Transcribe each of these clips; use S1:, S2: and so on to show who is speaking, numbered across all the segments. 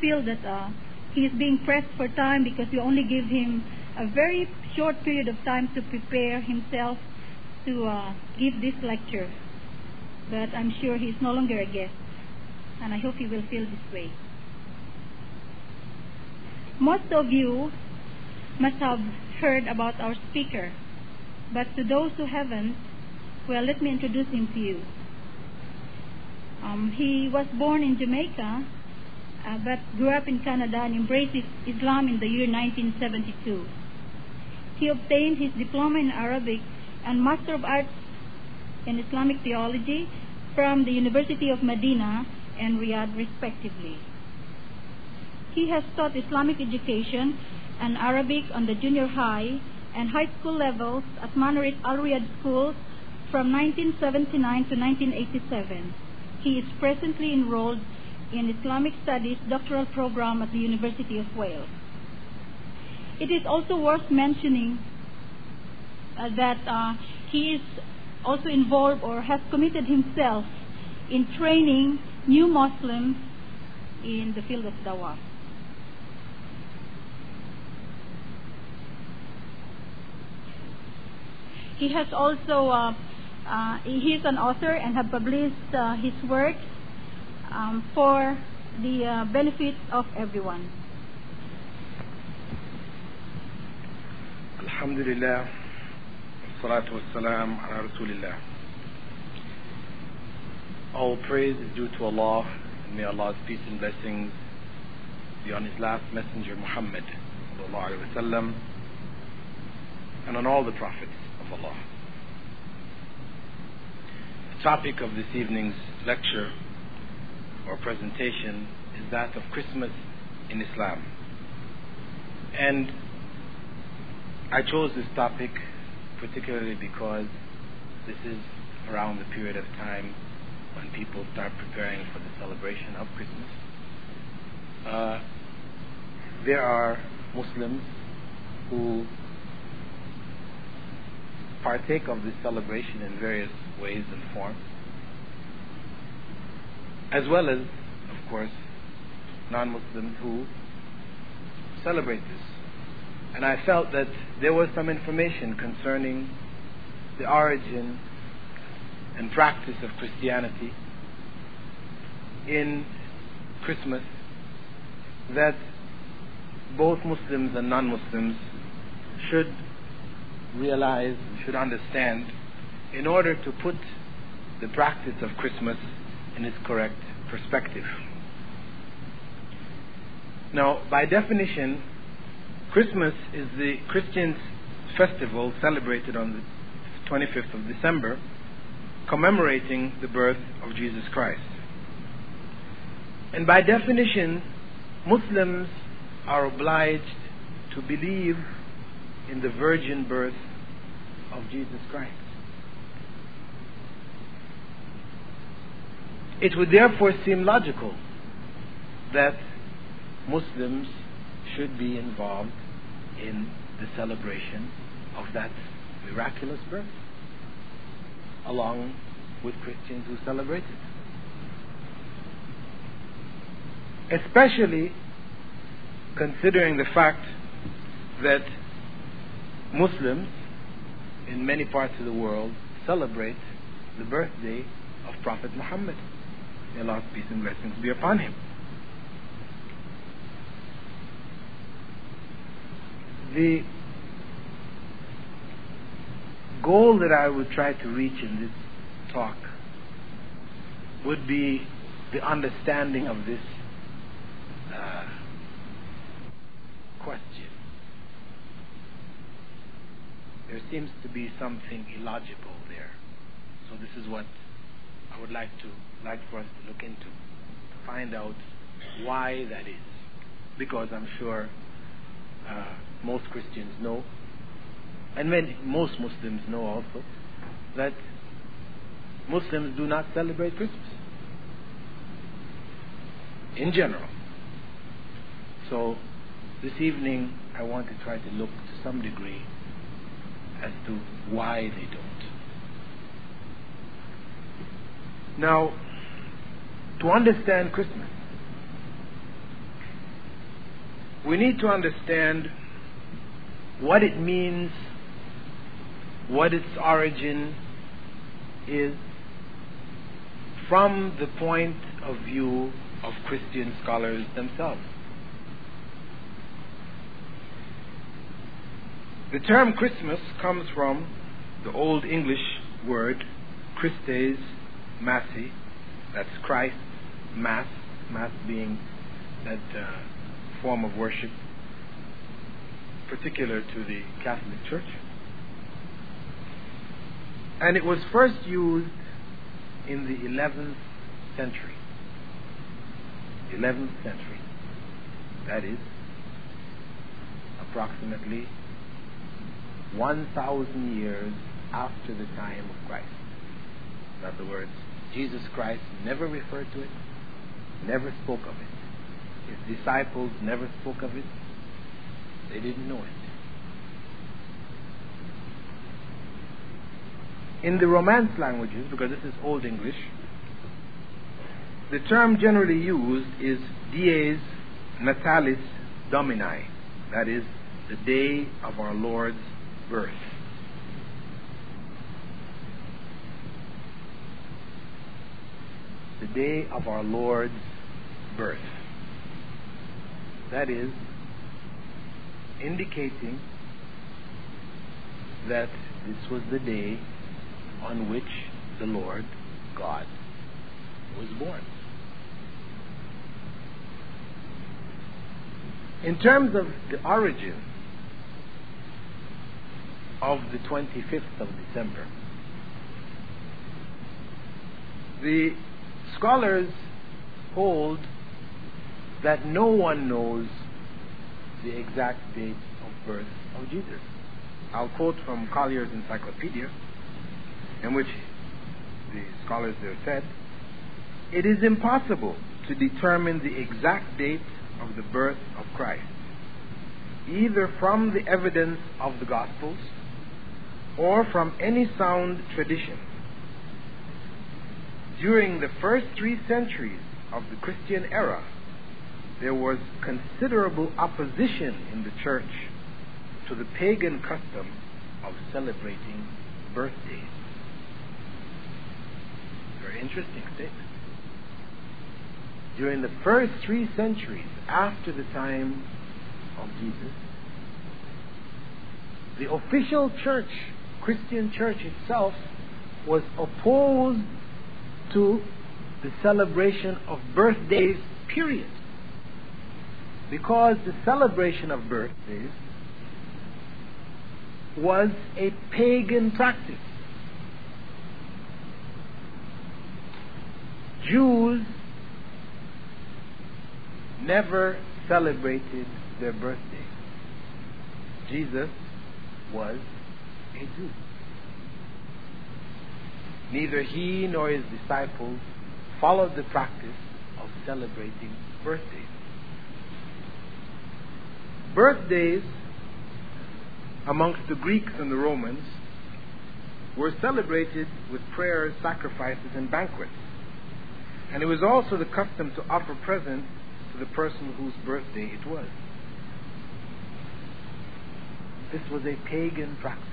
S1: feel that uh, he is being pressed for time because we only give him a very short period of time to prepare himself to uh, give this lecture. But I'm sure he's no longer a guest, and I hope he will feel this way. Most of you must have heard about our speaker, but to those who haven't, well, let me introduce him to you. Um, he was born in Jamaica, uh, but grew up in Canada and embraced Islam in the year 1972. He obtained his diploma in Arabic and Master of Arts in Islamic Theology from the University of Medina and Riyadh, respectively. He has taught Islamic education and Arabic on the junior high and high school levels at Manarat Al Riyadh schools from 1979 to 1987. He is presently enrolled in Islamic Studies doctoral program at the University of Wales. It is also worth mentioning uh, that uh, he is also involved or has committed himself in training new Muslims in the field of dawah. He has also uh, uh, he is an author and has published uh, his works um, for the uh, benefit of everyone.
S2: الحمد لله والصلاة والسلام على رسول الله All praise is due to Allah and may Allah's peace and blessings be on His last messenger Muhammad sallallahu alaihi wasallam and on all the prophets of Allah. The topic of this evening's lecture or presentation is that of Christmas in Islam. And I chose this topic particularly because this is around the period of time when people start preparing for the celebration of Christmas. Uh, there are Muslims who partake of this celebration in various ways and forms, as well as, of course, non Muslims who celebrate this. And I felt that there was some information concerning the origin and practice of Christianity in Christmas that both Muslims and non Muslims should realize, should understand, in order to put the practice of Christmas in its correct perspective. Now, by definition, Christmas is the Christians' festival celebrated on the 25th of December, commemorating the birth of Jesus Christ. And by definition, Muslims are obliged to believe in the virgin birth of Jesus Christ. It would therefore seem logical that Muslims should be involved in the celebration of that miraculous birth, along with Christians who celebrate it. Especially considering the fact that Muslims in many parts of the world celebrate the birthday of Prophet Muhammad. May Allah's peace and blessings be upon him. The goal that I would try to reach in this talk would be the understanding of this uh, question. There seems to be something illogical there. So this is what I would like to like for us to look into to find out why that is. Because I'm sure uh, most Christians know, and many, most Muslims know also, that Muslims do not celebrate Christmas in general. So this evening I want to try to look to some degree as to why they don't. Now, to understand Christmas, we need to understand what it means, what its origin is, from the point of view of Christian scholars themselves. The term Christmas comes from the Old English word Christes Massi, that's Christ, Mass, Mass being that uh, form of worship particular to the Catholic Church. And it was first used in the 11th century. 11th century. That is approximately 1,000 years after the time of Christ. In other words, Jesus Christ never referred to it, never spoke of it. His disciples never spoke of it. They didn't know it. In the Romance languages, because this is Old English, the term generally used is dies natalis domini, that is, the day of our Lord's birth. The day of our Lord's birth. That is, indicating that this was the day on which the Lord God was born. In terms of the origin of the 25th of December, the scholars hold that no one knows the exact date of birth of Jesus. I'll quote from Collier's Encyclopedia, in which the scholars there said, It is impossible to determine the exact date of the birth of Christ, either from the evidence of the Gospels or from any sound tradition. During the first three centuries of the Christian era, there was considerable opposition in the church to the pagan custom of celebrating birthdays. Very interesting statement. During the first three centuries after the time of Jesus, the official church, Christian church itself, was opposed to the celebration of birthdays, period because the celebration of birthdays was a pagan practice. Jews never celebrated their birthday. Jesus was a Jew. Neither he nor his disciples followed the practice of celebrating birthdays. Birthdays amongst the Greeks and the Romans were celebrated with prayers, sacrifices, and banquets. And it was also the custom to offer presents to the person whose birthday it was. This was a pagan practice.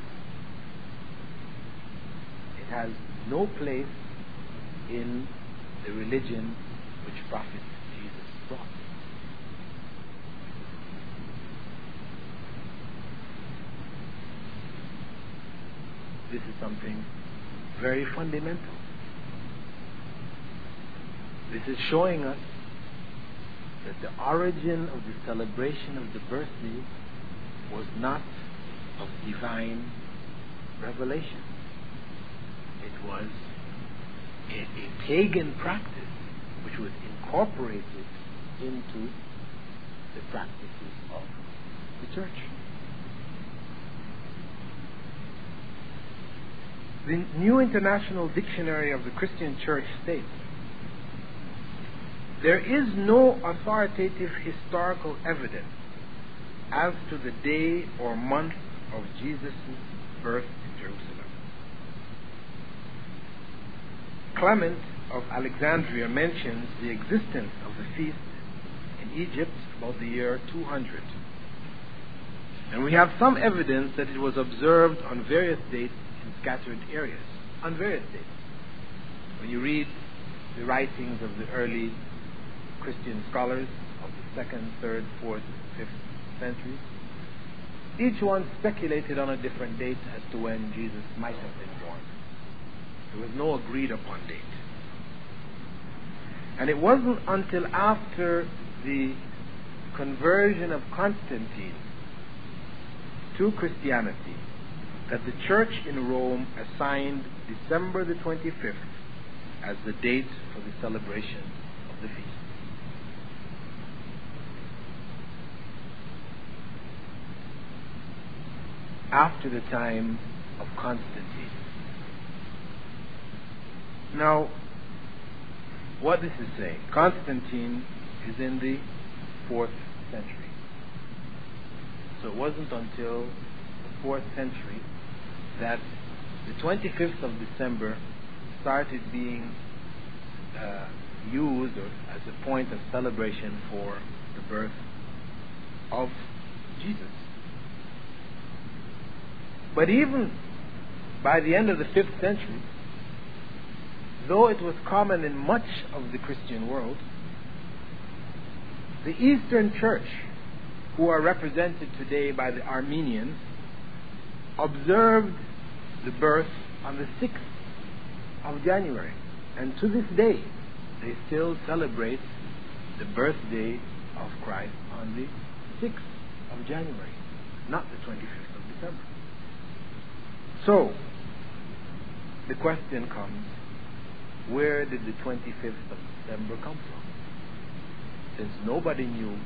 S2: It has no place in the religion which Prophet Jesus brought. This is something very fundamental. This is showing us that the origin of the celebration of the birthday was not of divine revelation. It was a, a pagan practice which was incorporated into the practices of the church. The New International Dictionary of the Christian Church states there is no authoritative historical evidence as to the day or month of Jesus' birth in Jerusalem. Clement of Alexandria mentions the existence of the feast in Egypt about the year 200. And we have some evidence that it was observed on various dates in scattered areas, on various dates. When you read the writings of the early Christian scholars of the second, third, fourth, fifth centuries, each one speculated on a different date as to when Jesus might have been born. There was no agreed upon date. And it wasn't until after the conversion of Constantine to Christianity that the church in Rome assigned December the 25th as the date for the celebration of the feast. After the time of Constantine. Now, what this is saying, Constantine is in the fourth century. So it wasn't until the fourth century that the 25th of December started being uh, used as a point of celebration for the birth of Jesus. But even by the end of the fifth century, though it was common in much of the Christian world, the Eastern Church, who are represented today by the Armenians, observed the birth on the 6th of January. And to this day, they still celebrate the birthday of Christ on the 6th of January, not the 25th of December. So, the question comes where did the 25th of December come from? Since nobody knew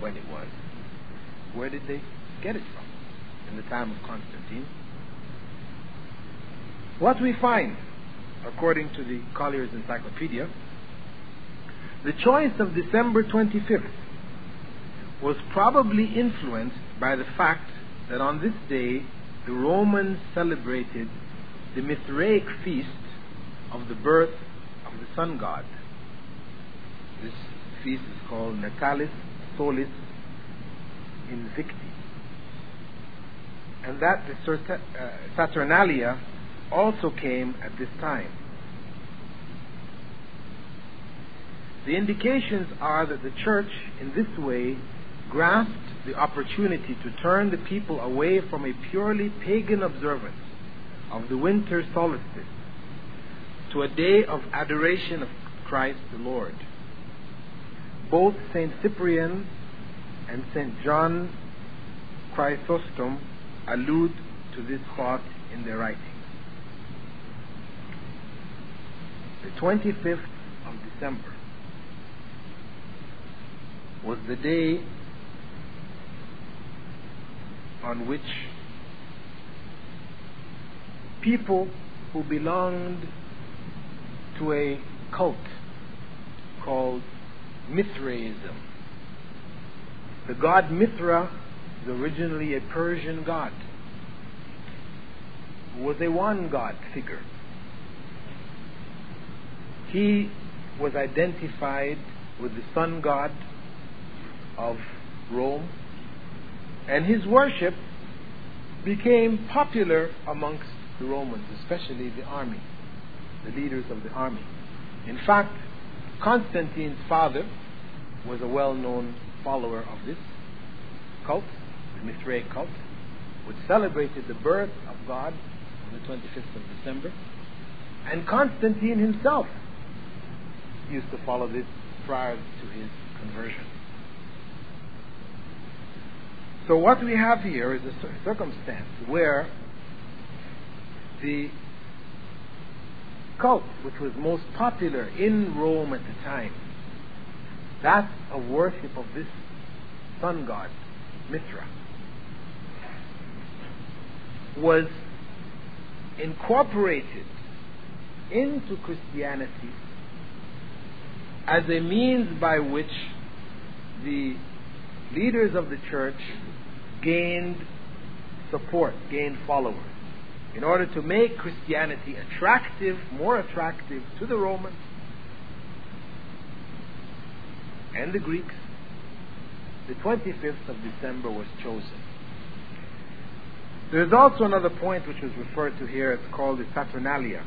S2: when it was, where did they get it from in the time of Constantine? What we find, according to the Collier's Encyclopedia, the choice of December 25th was probably influenced by the fact that on this day the Romans celebrated the Mithraic feast of the birth of the sun god. This feast is called Natalis Solis Invicti. And that the Saturnalia also came at this time. The indications are that the church, in this way, grasped the opportunity to turn the people away from a purely pagan observance of the winter solstice to a day of adoration of Christ the Lord. Both St. Cyprian and St. John Chrysostom allude to this thought in their writings. The 25th of December was the day on which people who belonged to a cult called Mithraism. The god Mithra is originally a Persian god was a one god figure. He was identified with the sun god of Rome, and his worship became popular amongst the Romans, especially the army the leaders of the army. In fact, Constantine's father was a well known follower of this cult, the Mithraic cult, which celebrated the birth of God on the 25th of December. And Constantine himself used to follow this prior to his conversion. So, what we have here is a circumstance where the cult which was most popular in Rome at the time, that of worship of this sun god, Mithra, was incorporated into Christianity as a means by which the leaders of the church gained support, gained followers in order to make Christianity attractive, more attractive to the Romans, and the Greeks, the 25th of December was chosen. There is also another point which was referred to here. It's called the Saturnalia.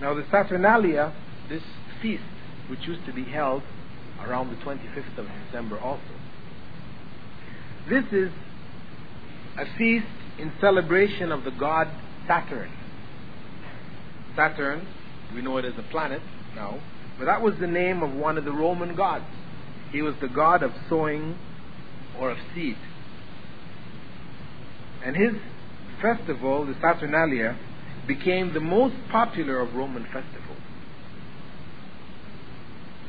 S2: Now, the Saturnalia, this feast, which used to be held around the 25th of December also, this is a feast in celebration of the god Saturn. Saturn, we know it as a planet now, but that was the name of one of the Roman gods. He was the god of sowing or of seed. And his festival, the Saturnalia, became the most popular of Roman festivals.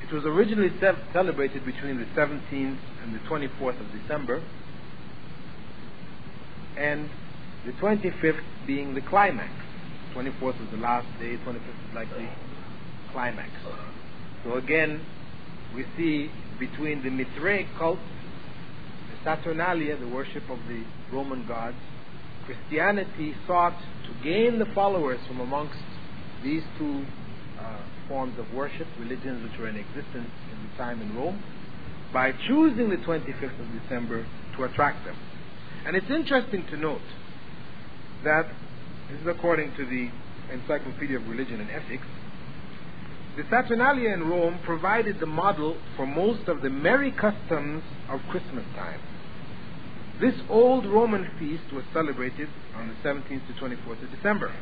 S2: It was originally celebrated between the 17th and the 24th of December, and the 25th being the climax. 24th is the last day, 25th is like the climax. So again, we see between the Mithraic cult, the Saturnalia, the worship of the Roman gods, Christianity sought to gain the followers from amongst these two uh, forms of worship, religions which were in existence in the time in Rome, by choosing the 25th of December to attract them. And it's interesting to note that, this is according to the Encyclopedia of Religion and Ethics, the Saturnalia in Rome provided the model for most of the merry customs of Christmas time. This old Roman feast was celebrated on the 17th to 24th of December.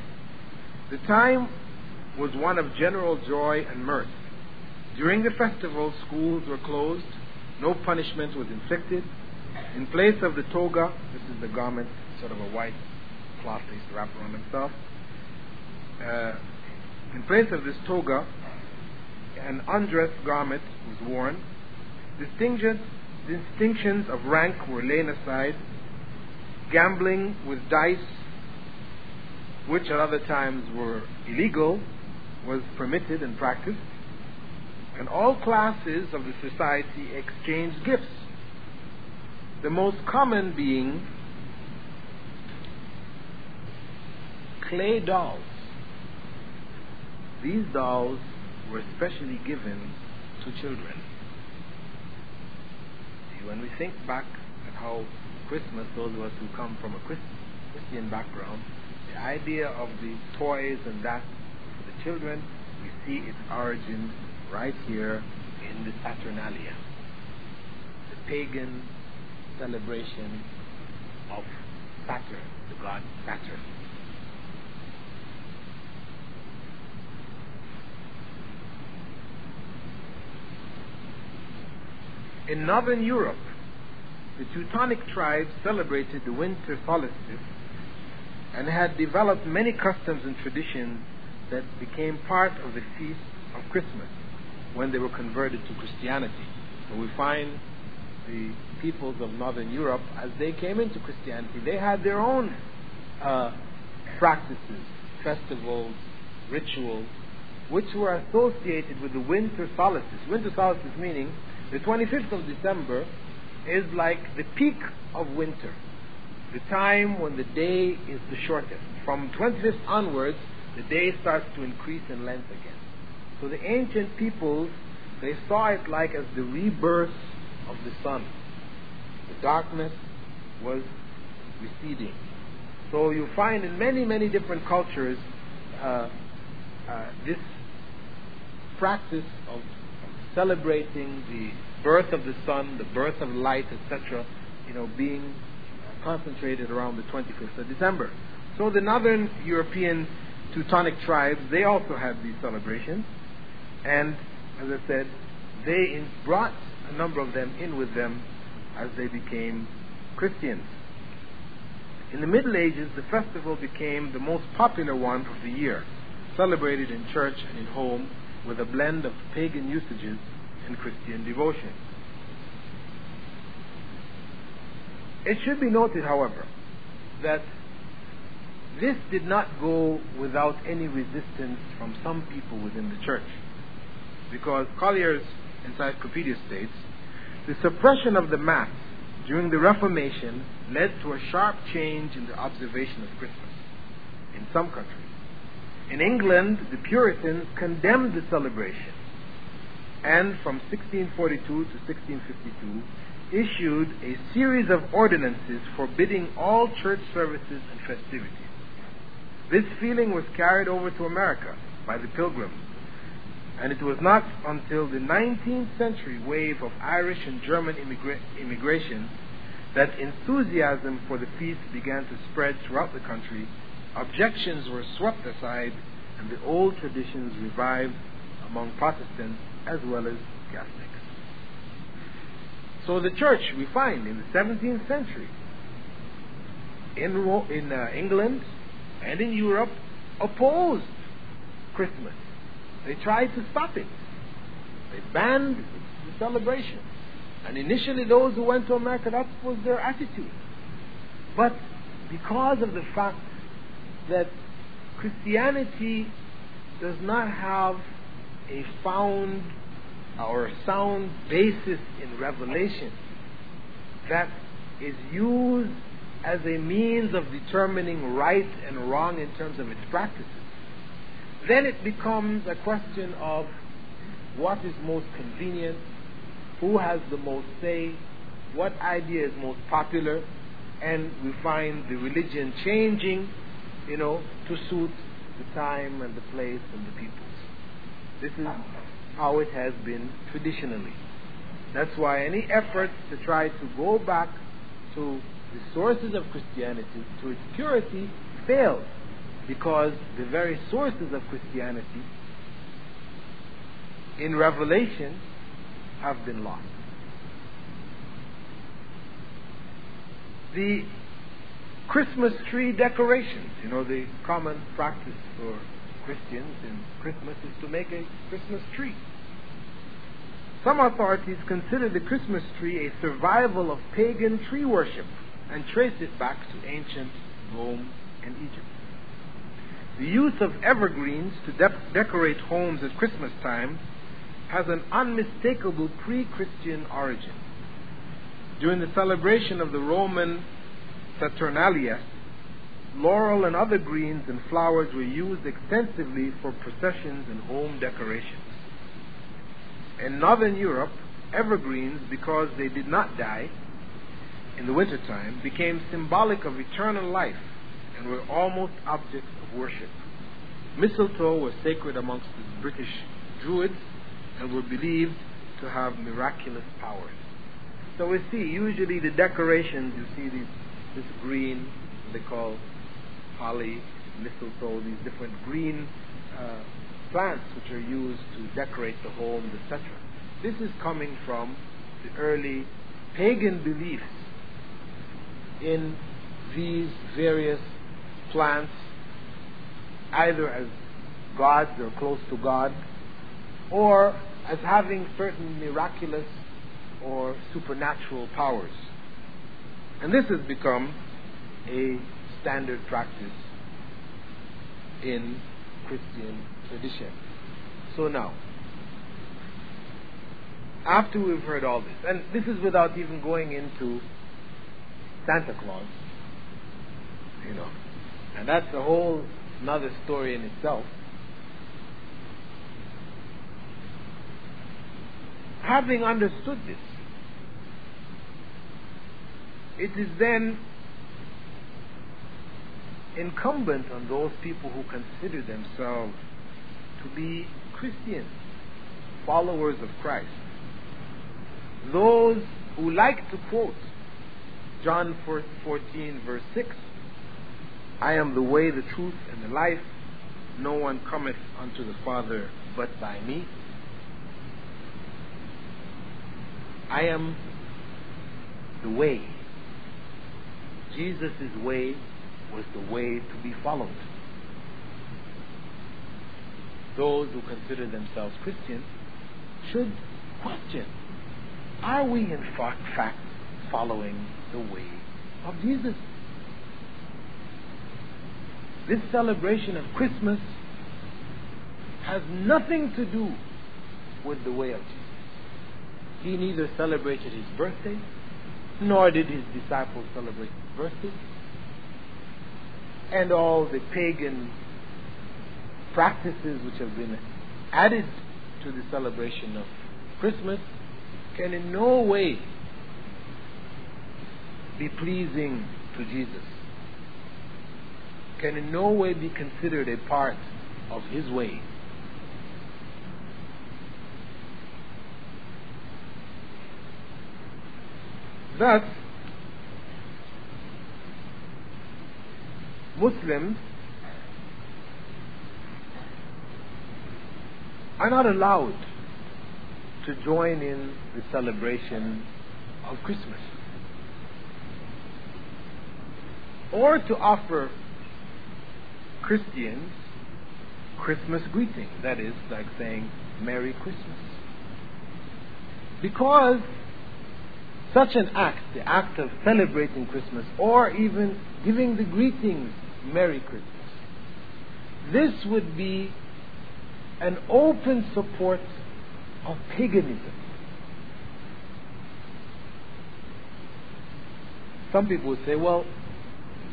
S2: The time was one of general joy and mirth. During the festival, schools were closed, no punishment was inflicted. In place of the toga, this is the garment, sort of a white cloth they used to around themselves. Uh, in place of this toga, an undressed garment was worn. Distinctions of rank were laid aside. Gambling with dice, which at other times were illegal, was permitted and practiced. And all classes of the society exchanged gifts. The most common being clay dolls. These dolls were specially given to children. See, when we think back at how Christmas, those of us who come from a Christian background, the idea of the toys and that for the children, we see its origin right here in the Saturnalia, the pagan celebration of Saturn, the god Saturn. In northern Europe, the Teutonic tribes celebrated the winter solstice and had developed many customs and traditions that became part of the feast of Christmas when they were converted to Christianity. So we find the peoples of northern Europe, as they came into Christianity, they had their own uh, practices, festivals, rituals, which were associated with the winter solstice. Winter solstice meaning the 25th of December is like the peak of winter, the time when the day is the shortest. From 25th onwards, the day starts to increase in length again. So the ancient peoples, they saw it like as the rebirth of the sun. The darkness was receding. So you find in many, many different cultures uh, uh, this practice of celebrating the birth of the sun, the birth of light, etc., you know, being concentrated around the 25th of December. So the northern European Teutonic tribes, they also had these celebrations. And, as I said, they brought a number of them in with them as they became Christians. In the Middle Ages, the festival became the most popular one of the year, celebrated in church and in home with a blend of pagan usages and Christian devotion. It should be noted, however, that this did not go without any resistance from some people within the church. Because Collier's encyclopedia states the suppression of the Mass during the Reformation led to a sharp change in the observation of Christmas in some countries. In England, the Puritans condemned the celebration and from 1642 to 1652 issued a series of ordinances forbidding all church services and festivities. This feeling was carried over to America by the Pilgrims, and it was not until the 19th century wave of Irish and German immigra- immigration that enthusiasm for the feast began to spread throughout the country. Objections were swept aside, and the old traditions revived among Protestants as well as Catholics. So the church, we find in the 17th century, in, in uh, England and in Europe, opposed Christmas. They tried to stop it. They banned the celebration. And initially, those who went to America, that was their attitude. But because of the fact that Christianity does not have a found or sound basis in revelation that is used as a means of determining right and wrong in terms of its practices, then it becomes a question of what is most convenient, who has the most say, what idea is most popular, and we find the religion changing, you know, to suit the time and the place and the peoples. This is how it has been traditionally. That's why any efforts to try to go back to the sources of Christianity, to its purity, failed because the very sources of Christianity in Revelation have been lost. The Christmas tree decorations, you know, the common practice for Christians in Christmas is to make a Christmas tree. Some authorities consider the Christmas tree a survival of pagan tree worship and trace it back to ancient Rome and Egypt. The use of evergreens to de- decorate homes at Christmas time has an unmistakable pre Christian origin. During the celebration of the Roman Saturnalia, laurel and other greens and flowers were used extensively for processions and home decorations. In northern Europe, evergreens, because they did not die in the wintertime, became symbolic of eternal life and were almost objects worship. Mistletoe was sacred amongst the British Druids and were believed to have miraculous powers. So we see usually the decorations, you see these, this green, they call holly, mistletoe, these different green uh, plants which are used to decorate the homes, etc. This is coming from the early pagan beliefs in these various plants, either as gods or close to God, or as having certain miraculous or supernatural powers. And this has become a standard practice in Christian tradition. So now, after we've heard all this, and this is without even going into Santa Claus, you know, and that's a whole another story in itself. Having understood this, it is then incumbent on those people who consider themselves to be Christians, followers of Christ. Those who like to quote John 14, verse 6 I am the way, the truth, and the life. No one cometh unto the Father but by me. I am the way. Jesus' way was the way to be followed. Those who consider themselves Christians should question are we in fact following the way of Jesus? This celebration of Christmas has nothing to do with the way of Jesus. He neither celebrated his birthday, nor did his disciples celebrate his birthday and all the pagan practices which have been added to the celebration of Christmas can in no way be pleasing to Jesus, can in no way be considered a part of His way. Thus, Muslims are not allowed to join in the celebration of Christmas or to offer Christians Christmas greeting. That is like saying Merry Christmas. Because such an act, the act of celebrating Christmas or even giving the greetings Merry Christmas, this would be an open support of paganism. Some people would say, well,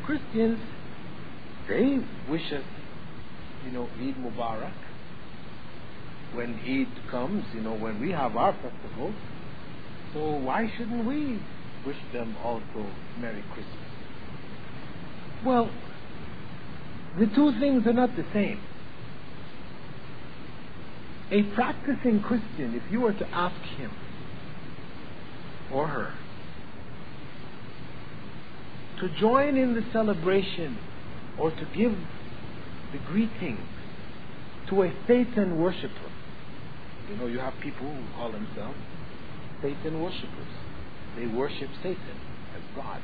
S2: Christians, they wish us, you know, Eid Mubarak. When Eid comes, you know, when we have our festival, so why shouldn't we wish them also Merry Christmas? Well, the two things are not the same. A practicing Christian, if you were to ask him or her to join in the celebration or to give the greeting to a Satan worshiper, you know, you have people who call themselves Satan worshippers. They worship Satan as God.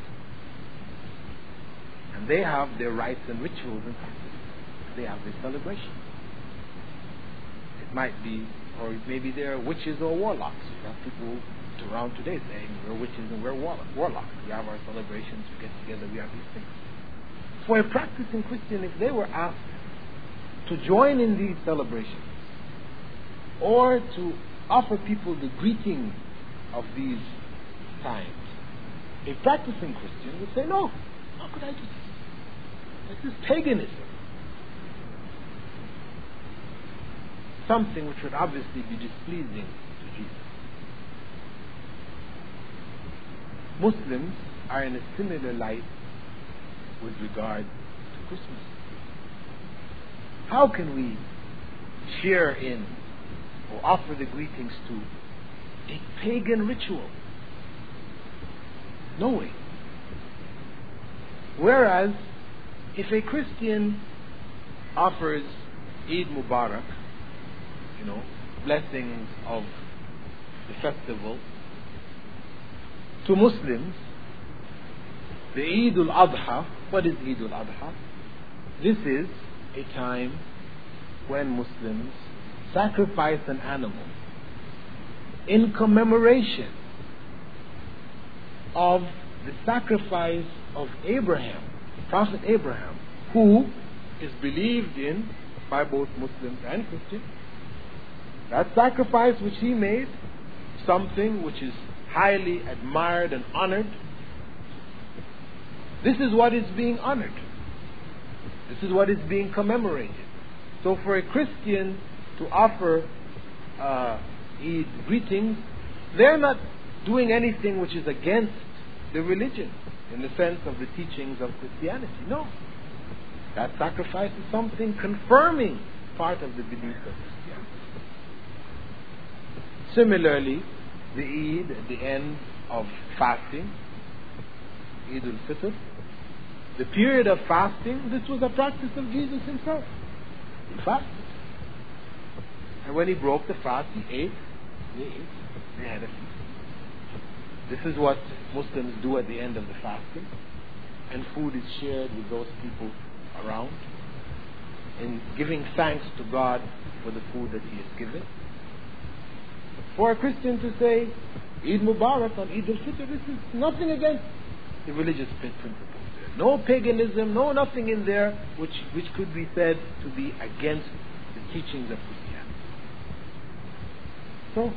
S2: And they have their rites and rituals and. They have their celebrations. It might be, or maybe they're witches or warlocks. You have people around today saying we're witches and we're warlocks. We have our celebrations, we get together, we have these things. For a practicing Christian, if they were asked to join in these celebrations or to offer people the greeting of these times, a practicing Christian would say, No, how could I do this? This is paganism. Something which would obviously be displeasing to Jesus. Muslims are in a similar light with regard to Christmas. How can we share in or offer the greetings to a pagan ritual. No way. Whereas, if a Christian offers Eid Mubarak, you know, blessings of the festival, to Muslims, the Eid al Adha, what is Eid al Adha? This is a time when Muslims sacrifice an animal in commemoration of the sacrifice of Abraham, Prophet Abraham, who is believed in by both Muslims and Christians. That sacrifice which he made, something which is highly admired and honored, this is what is being honored. This is what is being commemorated. So for a Christian to offer uh, Eid greetings, they're not doing anything which is against the religion in the sense of the teachings of Christianity. No. That sacrifice is something confirming part of the belief of Christianity. Similarly, the Eid at the end of fasting, Eid al Fitr, the period of fasting, this was a practice of Jesus himself. He fasted. And when he broke the fast, he ate they had a feast. This is what Muslims do at the end of the fasting. And food is shared with those people around in giving thanks to God for the food that He has given. For a Christian to say Eid Mubarak on Eid al-Fitr, this is nothing against the religious principles there. No paganism, no nothing in there which, which could be said to be against the teachings of Christianity. So,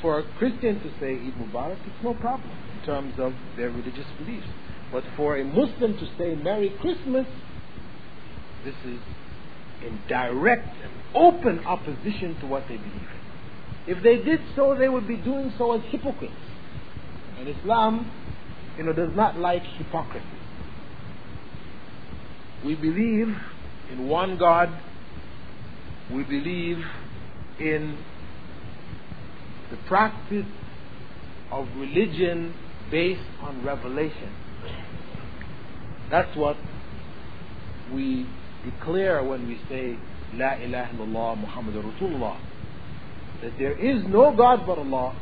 S2: for a Christian to say Eid Mubarak, it's no problem in terms of their religious beliefs. But for a Muslim to say Merry Christmas, this is in direct and open opposition to what they believe in. If they did so, they would be doing so as hypocrites. And Islam, you know, does not like hypocrisy. We believe in one God. We believe in the practice of religion based on revelation. That's what we declare when we say La ilaha illallah Muhammadur Rasulullah. That there is no God but Allah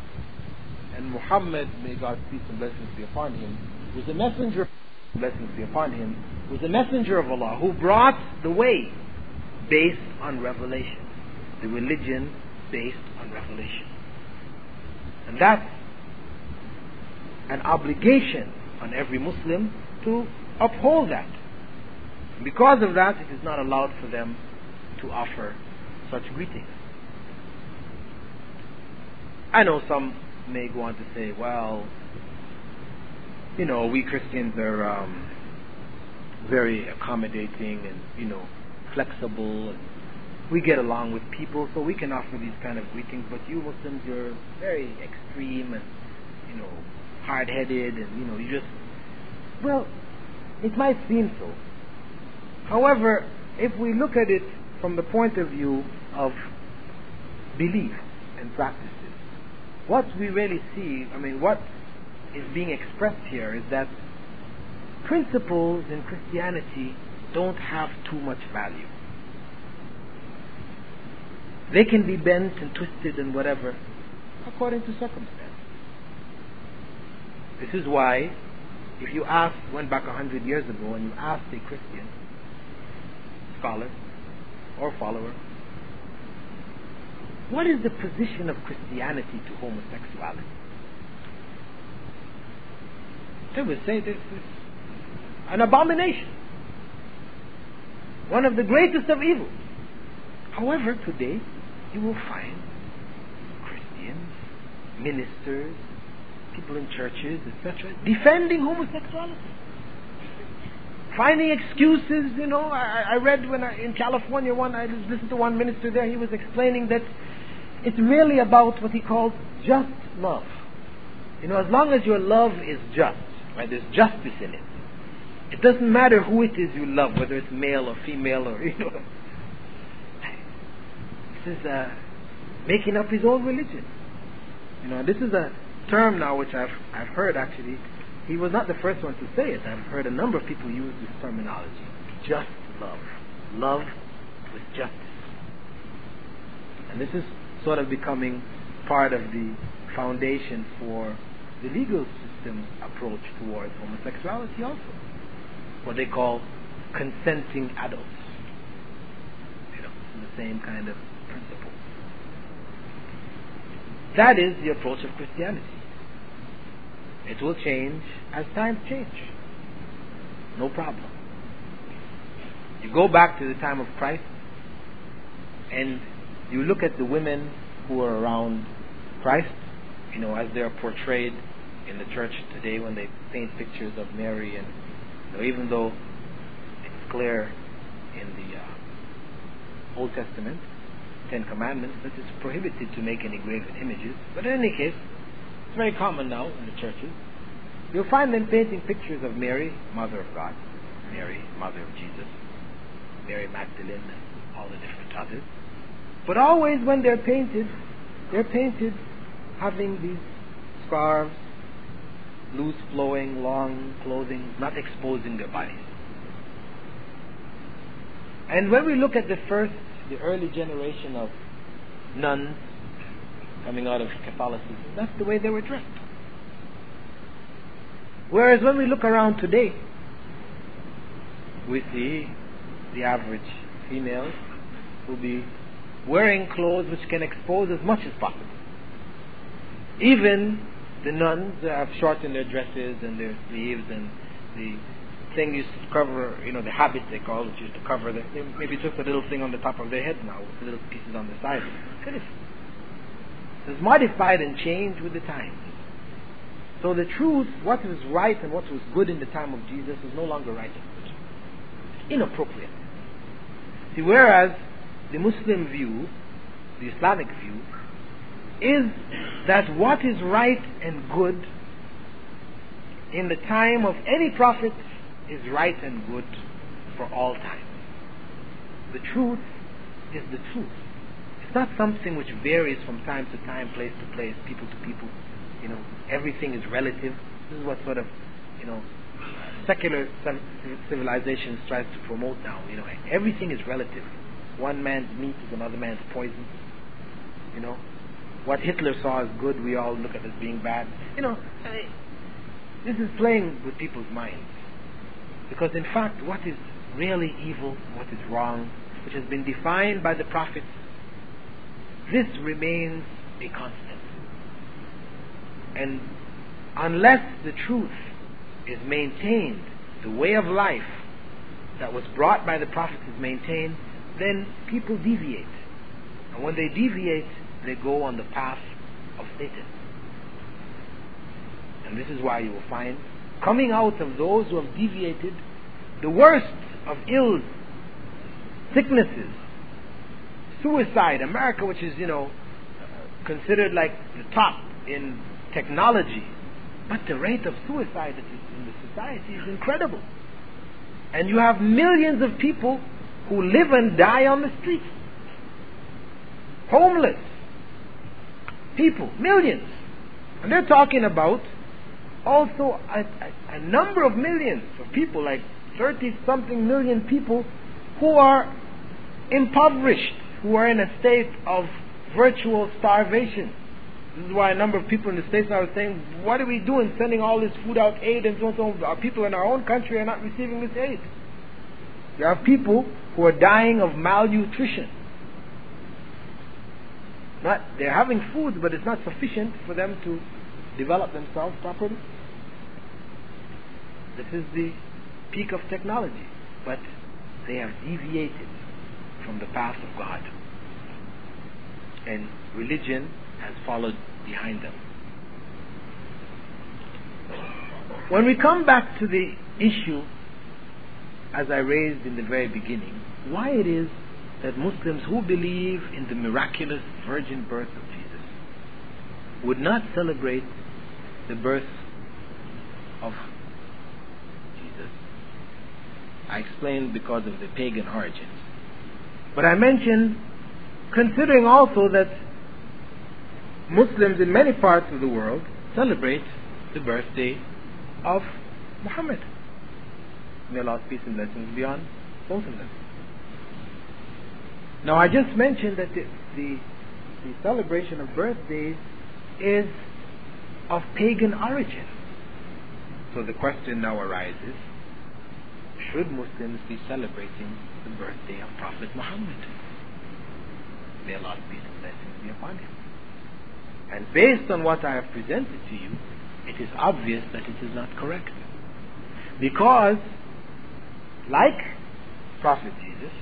S2: and Muhammad, may God's peace and blessings be upon him, was a messenger blessings be upon him, was a messenger of Allah who brought the way based on revelation. The religion based on revelation. And that's an obligation on every Muslim to uphold that. Because of that, it is not allowed for them to offer such greetings. I know some may go on to say, well, you know, we Christians are um, very accommodating and, you know, flexible and we get along with people so we can offer these kind of greetings, but you Muslims, you're very extreme and, you know, hard-headed and, you know, you just, well, it might seem so. However, if we look at it from the point of view of belief and practices, what we really see, I mean, what is being expressed here is that principles in Christianity don't have too much value. They can be bent and twisted and whatever according to circumstance. This is why, if you ask, went back a hundred years ago, and you asked a Christian scholar or follower, what is the position of Christianity to homosexuality? They would say this is an abomination, one of the greatest of evils. However, today you will find Christians, ministers, people in churches, etc., defending homosexuality. Finding excuses, you know. I, I read when I, in California one, I listened to one minister there, he was explaining that it's really about what he calls just love. You know, as long as your love is just, right, there's justice in it. It doesn't matter who it is you love, whether it's male or female or, you know. This is uh, making up his own religion. You know, this is a term now which I've, I've heard actually. He was not the first one to say it. I've heard a number of people use this terminology. Just love. Love with justice. And this is sort of becoming part of the foundation for the legal approach towards homosexuality also. What they call consenting adults. You know, the same kind of principle. That is the approach of Christianity. It will change as times change. No problem. You go back to the time of Christ and you look at the women who are around Christ, you know, as they're portrayed in the church today when they paint pictures of Mary, and you know, even though it's clear in the uh, Old Testament, Ten Commandments, that it's prohibited to make any graven images. But in any case, it's very common now in the churches. You'll find them painting pictures of Mary, Mother of God, Mary, Mother of Jesus, Mary Magdalene, and all the different others. But always when they're painted, they're painted having these scarves, loose flowing, long clothing, not exposing their bodies. And when we look at the first, the early generation of nuns coming out of Catholicism, that's the way they were dressed. Whereas when we look around today, we see the average female will be wearing clothes which can expose as much as possible. Even the nuns have shortened their dresses and their sleeves and the thing used to cover, you know, the habit they call it used to cover the, maybe just a little thing on the top of their head now with little pieces on the side. It's modified and changed with the times. So the truth, what was right and what was good in the time of Jesus is no longer right and good. It's inappropriate. See, whereas the Muslim view, the Islamic view, is that what is right and good in the time of any prophet is right and good for all time. The truth is the truth. It's not something which varies from time to time, place to place, people to people. You know, everything is relative. This is what sort of, you know, secular civilization tries to promote now. You know, everything is relative. One man's meat is another man's poison. You know, what Hitler saw as good, we all look at as being bad. You know, this is playing with people's minds. Because in fact, what is really evil, what is wrong, which has been defined by the prophets, this remains a constant. And unless the truth is maintained, the way of life that was brought by the prophets is maintained, then people deviate. And when they deviate, they go on the path of Satan. And this is why you will find coming out of those who have deviated the worst of ills, sicknesses, suicide, America, which is, you know, considered like the top in technology, but the rate of suicide in the society is incredible. And you have millions of people who live and die on the streets. Homeless people, millions. And they're talking about also a, a, a number of millions of people, like 30 something million people, who are impoverished, who are in a state of virtual starvation. This is why a number of people in the States now are saying, what are we doing sending all this food out, aid and so on, so on. Our people in our own country are not receiving this aid. There are people who are dying of malnutrition. Not, they're having food, but it's not sufficient for them to develop themselves properly. This is the peak of technology, but they have deviated from the path of God. And religion has followed behind them. When we come back to the issue, as I raised in the very beginning, why it is that Muslims who believe in the miraculous virgin birth of Jesus would not celebrate the birth of Jesus. I explained because of the pagan origins. But I mentioned, considering also that Muslims in many parts of the world celebrate the birthday of Muhammad. May Allah's peace and blessings be on both of them. Now, I just mentioned that the, the, the celebration of birthdays is of pagan origin. So the question now arises should Muslims be celebrating the birthday of Prophet Muhammad? May Allah's peace and blessings be upon him. And based on what I have presented to you, it is obvious that it is not correct. Because, like Prophet Jesus,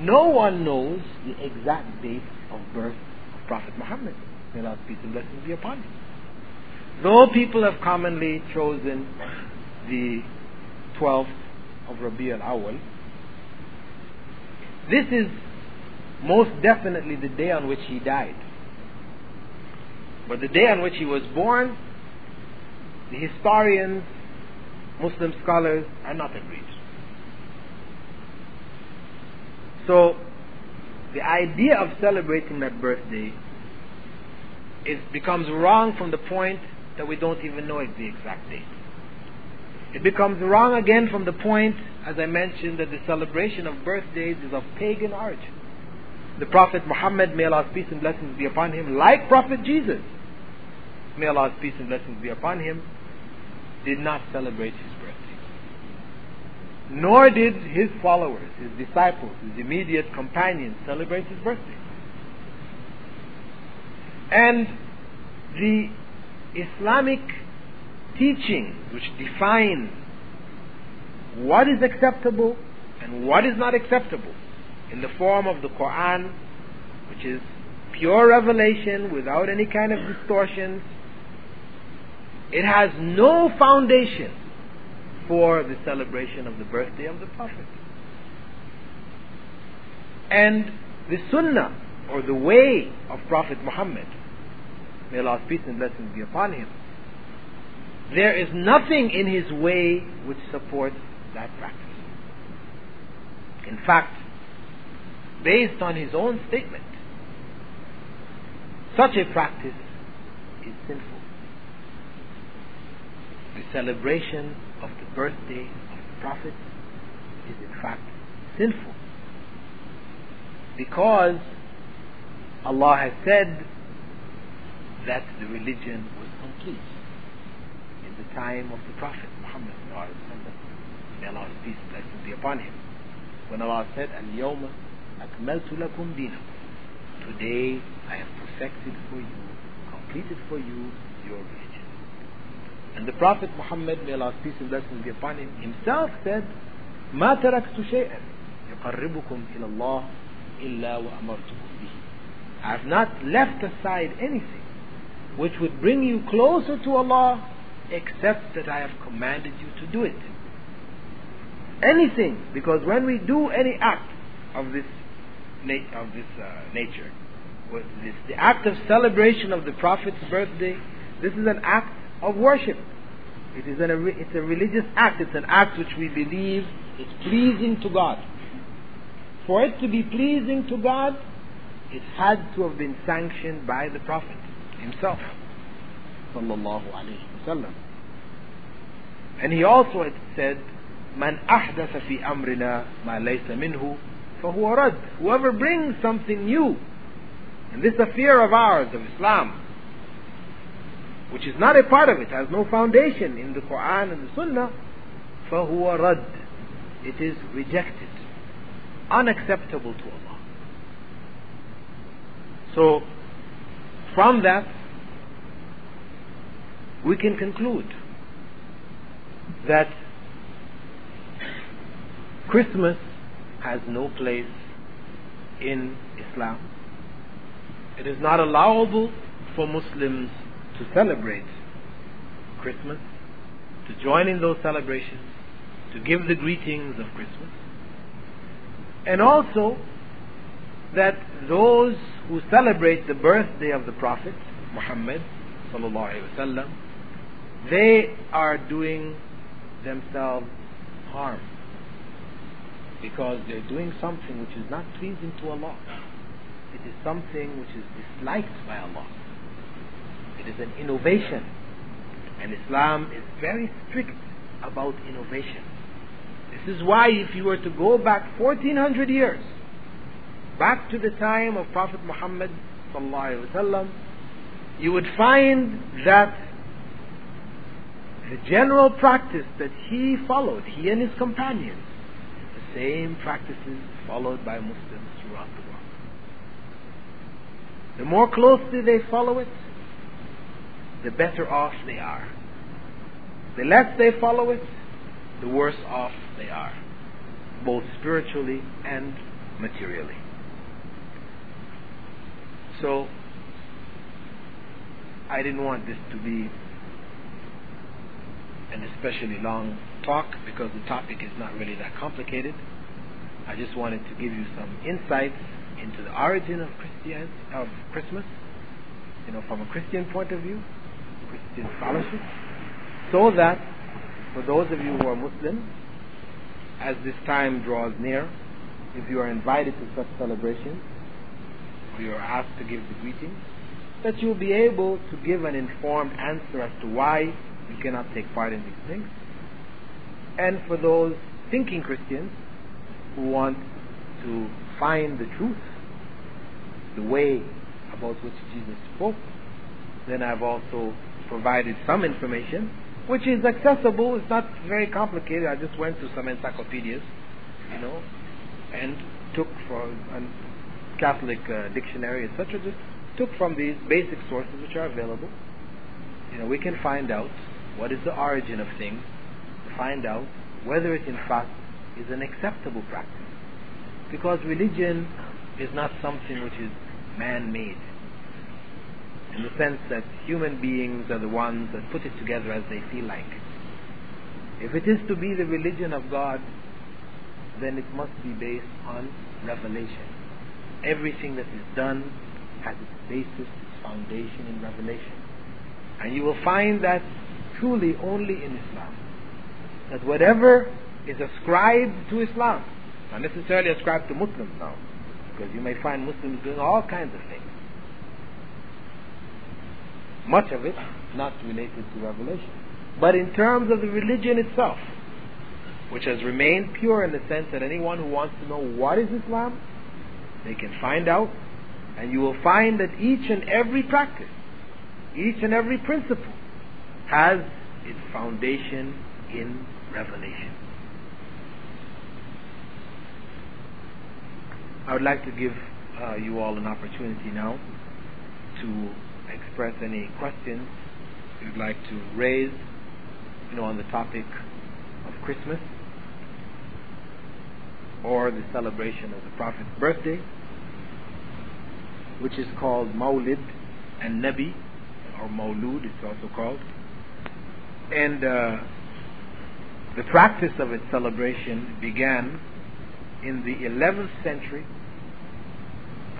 S2: no one knows the exact date of birth of Prophet Muhammad. May Allah's peace and blessings be upon him. Though people have commonly chosen the 12th of Rabi al Awal, this is most definitely the day on which he died. But the day on which he was born, the historians, Muslim scholars are not agreed. So, the idea of celebrating that birthday is becomes wrong from the point that we don't even know the exact date. It becomes wrong again from the point, as I mentioned, that the celebration of birthdays is of pagan origin. The Prophet Muhammad, may Allah's peace and blessings be upon him, like Prophet Jesus, may Allah's peace and blessings be upon him, did not celebrate his. Nor did his followers, his disciples, his immediate companions celebrate his birthday. And the Islamic teaching which define what is acceptable and what is not acceptable in the form of the Quran, which is pure revelation without any kind of distortions, it has no foundation for the celebration of the birthday of the Prophet. And the Sunnah, or the way of Prophet Muhammad, may Allah's peace and blessings be upon him, there is nothing in his way which supports that practice. In fact, based on his own statement, such a practice is sinful. Celebration of the birthday of the Prophet is in fact sinful. Because Allah has said that the religion was complete in the time of the Prophet Muhammad may Allah's peace and blessings be upon him. When Allah said, Al-Yawma akmaltu lakum dinakum. Today I have perfected for you, completed for you your religion. And the Prophet Muhammad, may Allah's peace and blessings be upon him, himself said, ما تركت شيئا يقربكم إلى الله إلا وأمرتكم به. I have not left aside anything which would bring you closer to Allah except that I have commanded you to do it. Anything, because when we do any act of this na- of this uh, nature, this, the act of celebration of the Prophet's birthday, this is an act of worship. It is an, it's a religious act. It's an act which we believe is pleasing to God. For it to be pleasing to God, it had to have been sanctioned by the Prophet himself. And he also said, Man ahdatha fi amrina ma laysa minhu fahuwa rad. Whoever brings something new in this affair of ours, of Islam, which is not a part of it, has no foundation in the Quran and the Sunnah, fahuwa rad. It is rejected, unacceptable to Allah. So, from that, we can conclude that Christmas has no place in Islam. It is not allowable for Muslims to celebrate Christmas, to join in those celebrations, to give the greetings of Christmas. And also that those who celebrate the birthday of the Prophet Muhammad wasallam, they are doing themselves harm because they're doing something which is not pleasing to Allah. It is something which is disliked by Allah. It is an innovation. And Islam is very strict about innovation. This is why if you were to go back 1400 years, back to the time of Prophet Muhammad you would find that the general practice that he followed, he and his companions, the same practices followed by Muslims throughout the world. The more closely they follow it, the better off they are. The less they follow it, the worse off they are, both spiritually and materially. So, I didn't want this to be an especially long talk because the topic is not really that complicated. I just wanted to give you some insights into the origin of Christian of Christmas, you know, from a Christian point of view, Christian scholarship, so that for those of you who are Muslims, as this time draws near, if you are invited to such celebrations, or you are asked to give the greetings, that you'll be able to give an informed answer as to why you cannot take part in these things. And for those thinking Christians who want to find the truth, the way about which Jesus spoke, then I've also provided some information which is accessible. It's not very complicated. I just went to some encyclopedias, you know, and took from a Catholic uh, dictionary, etc. Just took from these basic sources which are available. You know, we can find out what is the origin of things, find out whether it in fact is an acceptable practice. Because religion is not something which is man-made in the sense that human beings are the ones that put it together as they feel like. If it is to be the religion of God, then it must be based on revelation. Everything that is done has its basis, its foundation in revelation. And you will find that truly only in Islam. That whatever is ascribed to Islam, not necessarily ascribed to Muslims now, because you may find Muslims doing all kinds of things. Much of it not related to revelation. But in terms of the religion itself, which has remained pure in the sense that anyone who wants to know what is Islam, they can find out, and you will find that each and every practice, each and every principle, has its foundation in revelation. I would like to give uh, you all an opportunity now to express any questions you'd like to raise, you know, on the topic of Christmas or the celebration of the Prophet's birthday, which is called Mawlid an-Nabi, or Mawlud, it's also called. And uh, the practice of its celebration began in the 11th century,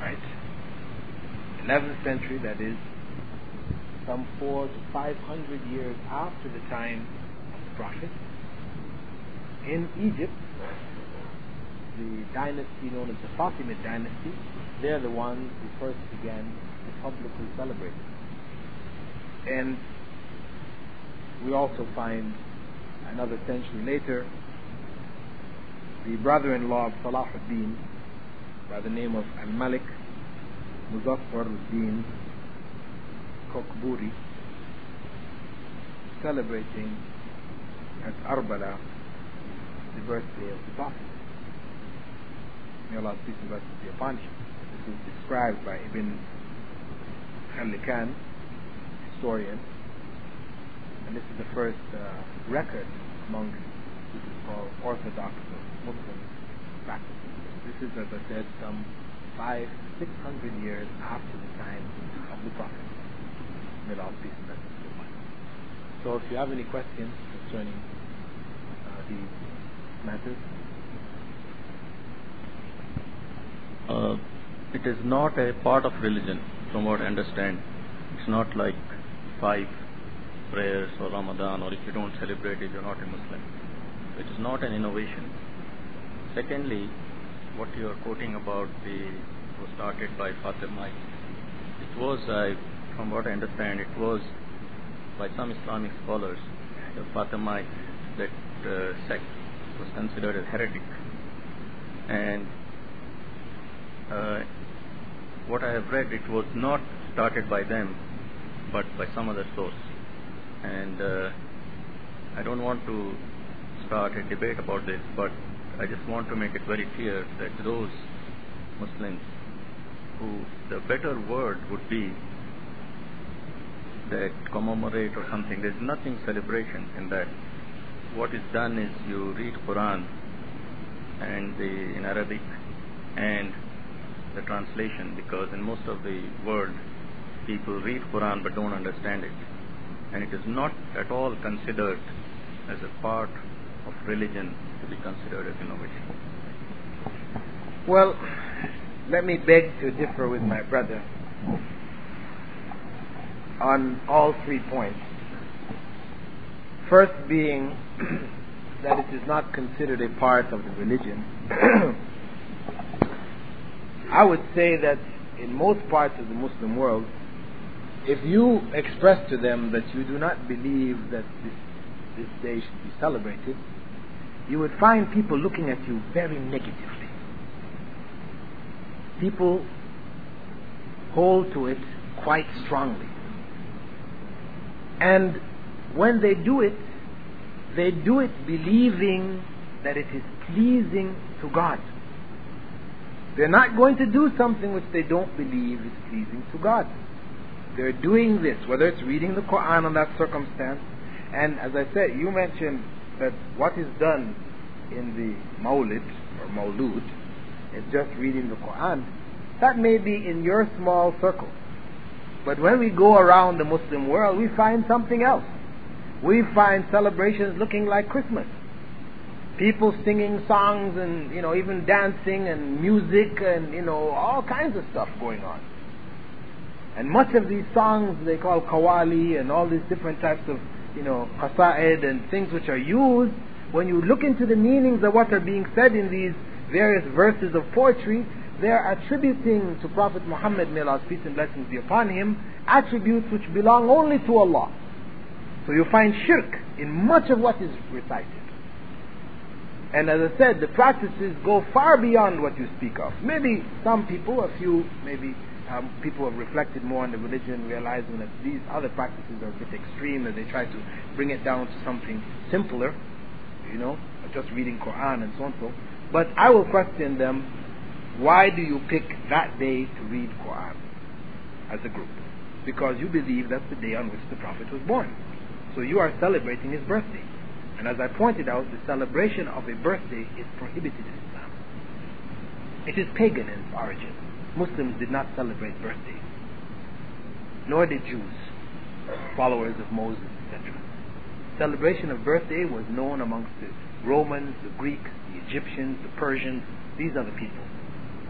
S2: right? 11th century, that is, some four to five hundred years after the time of the Prophet. In Egypt, the dynasty known as the Fatimid dynasty, they're the ones who first began to publicly celebrate. And we also find another century later the brother-in-law of Salah ad-Din by the name of Al-Malik Muzaffar ad-Din Kokburi celebrating at Arbala the birthday of the Prophet. May Allah's peace and blessings be upon him. This is described by Ibn Khallikan, historian, and this is the first uh, record among what is called Orthodox Muslim practices. This is, as I said, some five, six hundred years after the time of the Prophet. So if you have any questions concerning uh, these matters,
S3: Uh, it is not a part of religion, from what I understand. It's not like five prayers or Ramadan, or if you don't celebrate it, you're not a Muslim. It is not an innovation. Secondly, what you are quoting about the was started by Fatima. It was, uh, from what I understand, it was by some Islamic scholars, the Fatimite, that uh, sect was considered a heretic. And uh, what I have read, it was not started by them, but by some other source. And uh, I don't want to start a debate about this, but I just want to make it very clear that those Muslims who the better word would be that commemorate or something. There's nothing celebration in that. What is done is you read Quran and the in Arabic and the translation because in most of the world people read Quran but don't understand it. And it is not at all considered as a part of religion to be considered as innovation.
S2: Well, let me beg to differ with my brother on all three points. First being that it is not considered a part of the religion. I would say that in most parts of the Muslim world, if you express to them that you do not believe that this, this day should be celebrated, you would find people looking at you very negatively. People hold to it quite strongly. And when they do it, they do it believing that it is pleasing to God. They're not going to do something which they don't believe is pleasing to God. They're doing this, whether it's reading the Quran on that circumstance, and as I said, you mentioned that what is done in the Mawlid or Mawlud is just reading the Quran. That may be in your small circle. But when we go around the Muslim world, we find something else. We find celebrations looking like Christmas. People singing songs and, you know, even dancing and music and, you know, all kinds of stuff going on. And much of these songs they call qawwali and all these different types of, you know, qasa'id and things which are used, when you look into the meanings of what are being said in these various verses of poetry, they are attributing to Prophet Muhammad, may Allah's peace and blessings be upon him, attributes which belong only to Allah. So you find shirk in much of what is recited. And as I said, the practices go far beyond what you speak of. Maybe some people, a few, maybe um, people have reflected more on the religion, realizing that these other practices are a bit extreme, and they try to bring it down to something simpler, you know, just reading Quran and so on so. But I will question them: Why do you pick that day to read Quran as a group? Because you believe that's the day on which the Prophet was born. So you are celebrating his birthday. And as I pointed out, the celebration of a birthday is prohibited in Islam. It is pagan in its origin. Muslims did not celebrate birthdays, nor did Jews, followers of Moses, etc. Celebration of birthday was known amongst the Romans, the Greeks, the Egyptians, the Persians. These are the people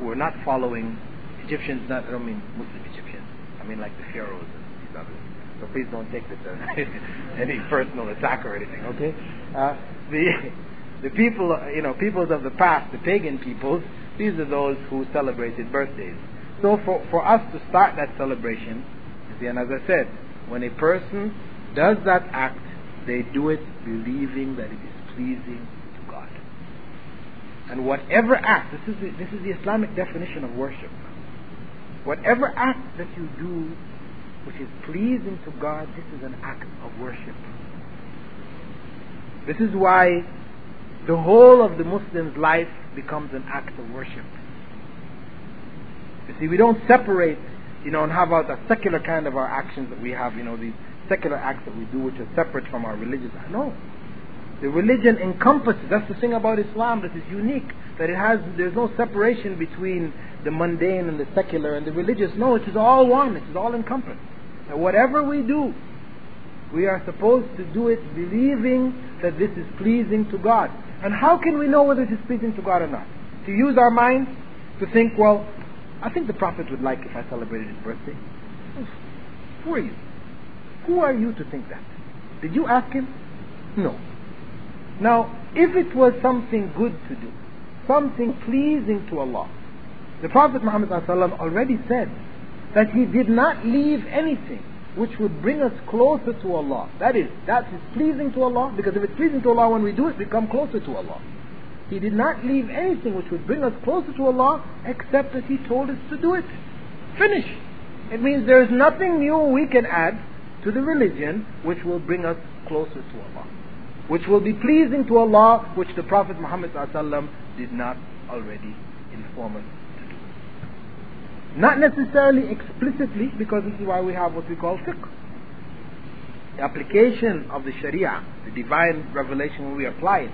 S2: who were not following Egyptians, not, I don't mean Muslim Egyptians, I mean like the pharaohs and these others. So please don't take this as any personal attack or anything, okay? Uh, the, the people, you know, peoples of the past, the pagan peoples, these are those who celebrated birthdays. So for, for us to start that celebration, and as I said, when a person does that act, they do it believing that it is pleasing. And whatever act, this is the, this is the Islamic definition of worship. Whatever act that you do which is pleasing to God, this is an act of worship. This is why the whole of the Muslim's life becomes an act of worship. You see, we don't separate, you know, and have about a secular kind of our actions that we have, you know, these secular acts that we do which are separate from our religious No. The religion encompasses, that's the thing about Islam that is unique, that it has, there's no separation between the mundane and the secular and the religious. No, it is all one, it is all encompassed. And whatever we do, we are supposed to do it believing that this is pleasing to God. And how can we know whether it is pleasing to God or not? To use our minds to think, well, I think the Prophet would like if I celebrated his birthday. Who are you? Who are you to think that? Did you ask him? No. Now, if it was something good to do, something pleasing to Allah, the Prophet Muhammad already said that he did not leave anything which would bring us closer to Allah. That is, that is pleasing to Allah, because if it's pleasing to Allah when we do it, we come closer to Allah. He did not leave anything which would bring us closer to Allah except that He told us to do it. Finish. It means there is nothing new we can add to the religion which will bring us closer to Allah. Which will be pleasing to Allah, which the Prophet Muhammad did not already inform us to do. not necessarily explicitly, because this is why we have what we call fiqh. The application of the Sharia, the divine revelation, when we apply it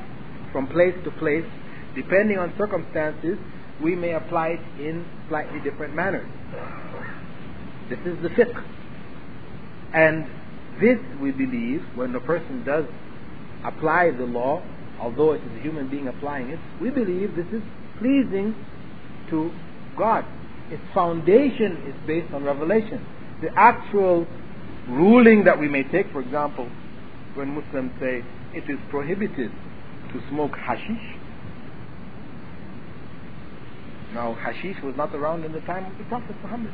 S2: from place to place, depending on circumstances, we may apply it in slightly different manners. This is the fiqh. And this, we believe, when a person does apply the law, although it is a human being applying it, we believe this is pleasing to God its foundation is based on revelation. The actual ruling that we may take, for example, when Muslims say it is prohibited to smoke hashish. Now, hashish was not around in the time of the Prophet Muhammad.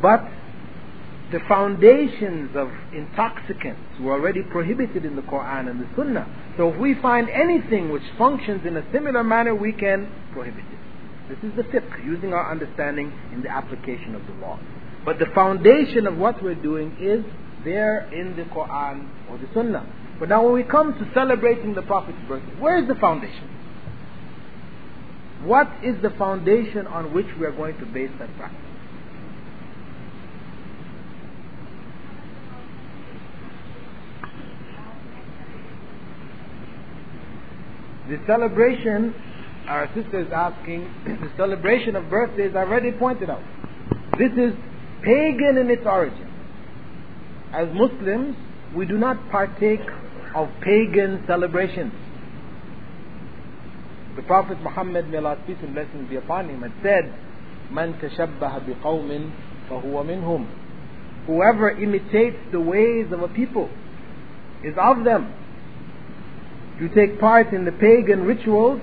S2: But the foundations of intoxicants were already prohibited in the Quran and the Sunnah. So if we find anything which functions in a similar manner, we can prohibit it. This is the fiqh, using our understanding in the application of the law. But the foundation of what we're doing is there in the Quran or the Sunnah. But now when we come to celebrating the Prophet's birthday, where is the foundation? What is the foundation on which we are going to base that practice? The celebration, our sister is asking, the celebration of birthdays I already pointed out. This is pagan in its origin. As Muslims, we do not partake of pagan celebrations. The Prophet Muhammad, may Allah's peace and blessings be upon him, had said, Man tashabbaha biqawmin fahuwa minhum. Whoever imitates the ways of a people is of them you take part in the pagan rituals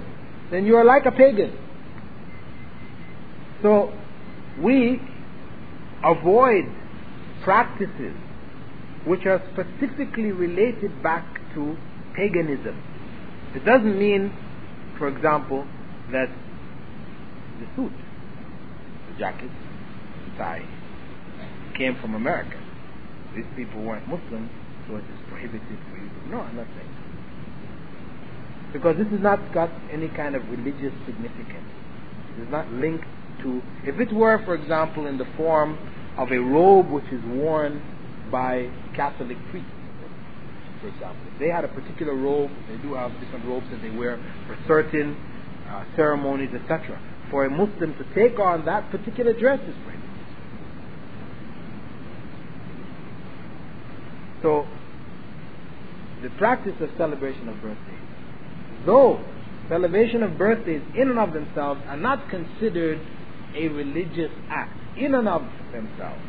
S2: then you are like a pagan so we avoid practices which are specifically related back to paganism. It doesn't mean, for example, that the suit, the jacket, the tie, came from America. These people weren't Muslims, so it is prohibited for you to. No, I'm not saying. Because this has not got any kind of religious significance. It is not linked to. If it were, for example, in the form of a robe which is worn by Catholic priests, for example. If they had a particular robe, they do have different robes that they wear for certain uh, ceremonies, etc. For a Muslim to take on that particular dress is prohibited. So, the practice of celebration of birthdays, though celebration of birthdays in and of themselves are not considered a religious act in and of themselves,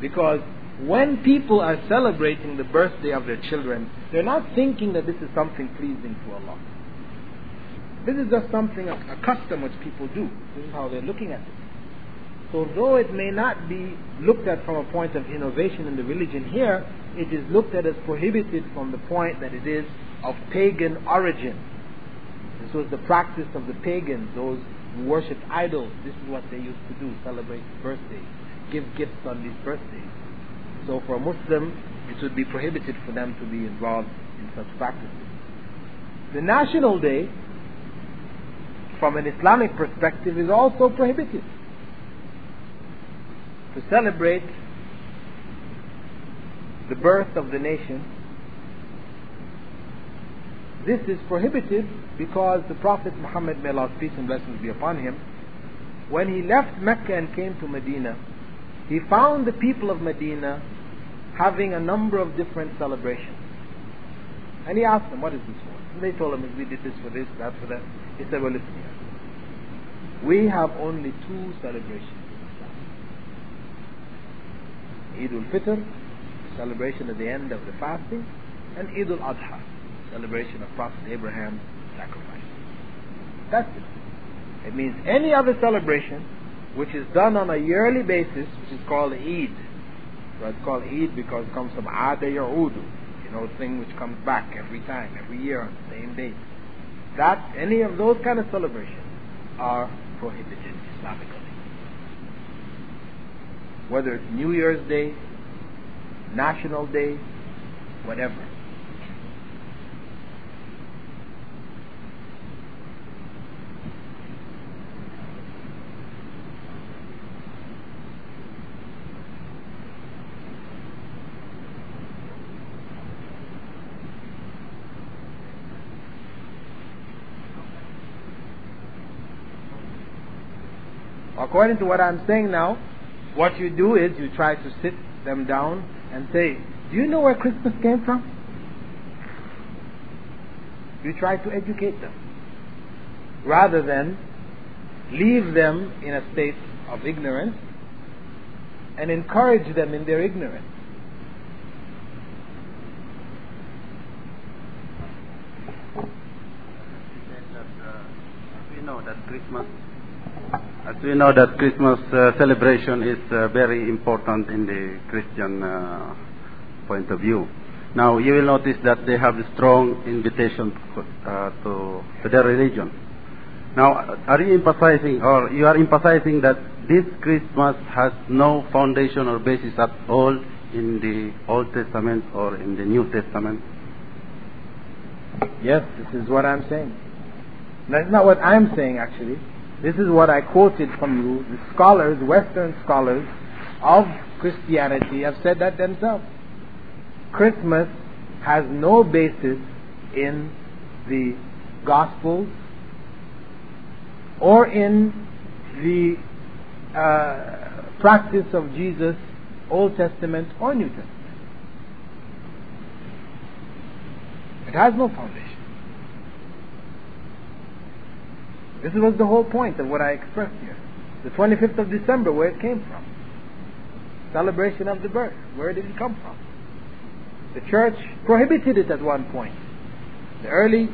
S2: because when people are celebrating the birthday of their children, they're not thinking that this is something pleasing to Allah. This is just something, a, a custom which people do. This is how they're looking at it. So, though it may not be looked at from a point of innovation in the religion here, it is looked at as prohibited from the point that it is of pagan origin. Was the practice of the pagans, those who worshipped idols. This is what they used to do celebrate birthdays, give gifts on these birthdays. So for a Muslim, it would be prohibited for them to be involved in such practices. The national day, from an Islamic perspective, is also prohibited. To celebrate the birth of the nation, this is prohibited because the Prophet Muhammad, may Allah's peace and blessings be upon him, when he left Mecca and came to Medina, he found the people of Medina having a number of different celebrations. And he asked them, What is this for? And they told him, We did this for this, that for that. He said, Well, listen here. We have only two celebrations. Eid al Fitr, celebration at the end of the fasting, and Eid al Adha, celebration of Prophet Abraham's sacrifice. That's it. It means any other celebration which is done on a yearly basis, which is called Eid. So it's called Eid because it comes from Ada Ya'udu, you know, thing which comes back every time, every year on the same date. That, any of those kind of celebrations are prohibited Islamically. Whether it's New Year's Day, National Day, whatever. According to what I'm saying now, what you do is you try to sit them down and say, Do you know where Christmas came from? You try to educate them rather than leave them in a state of ignorance and encourage them in their ignorance.
S4: Uh, we know that Christmas, as we know that Christmas uh, celebration is uh, very important in the Christian uh, point of view. Now you will notice that they have a strong invitation uh, to to their religion. Now, are you emphasizing, or you are emphasizing that this Christmas has no foundation or basis at all in the Old Testament or in the New Testament?
S2: Yes, this is what I'm saying. That's not what I'm saying, actually. This is what I quoted from you. The scholars, Western scholars of Christianity, have said that themselves. Christmas has no basis in the Gospels or in the uh, practice of Jesus, Old Testament or New Testament. It has no foundation. This was the whole point of what I expressed here. The 25th of December, where it came from. Celebration of the birth. Where did it come from? The church prohibited it at one point. The early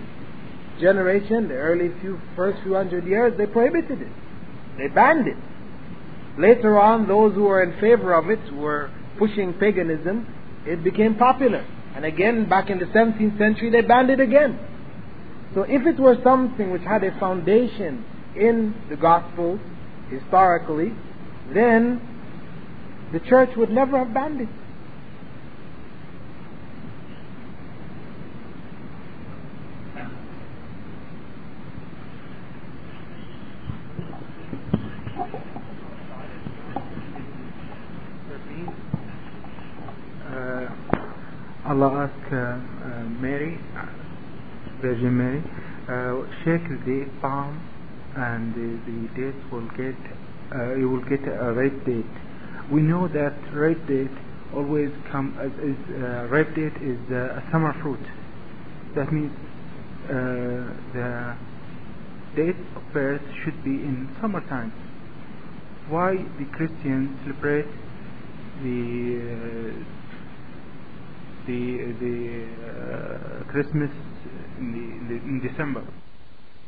S2: generation, the early few, first few hundred years, they prohibited it. They banned it. Later on, those who were in favor of it were pushing paganism. It became popular. And again, back in the 17th century, they banned it again. So if it were something which had a foundation in the Gospels, historically, then the church would never have banned it.
S5: Uh, Allah asked uh, uh, Mary, uh, Mary, uh, shake the palm and the, dates will get, uh, you will get a red date. We know that red date always come as is uh, red date is uh, a summer fruit. That means uh, the date of birth should be in summertime. Why the Christians celebrate the uh, the the uh, Christmas in,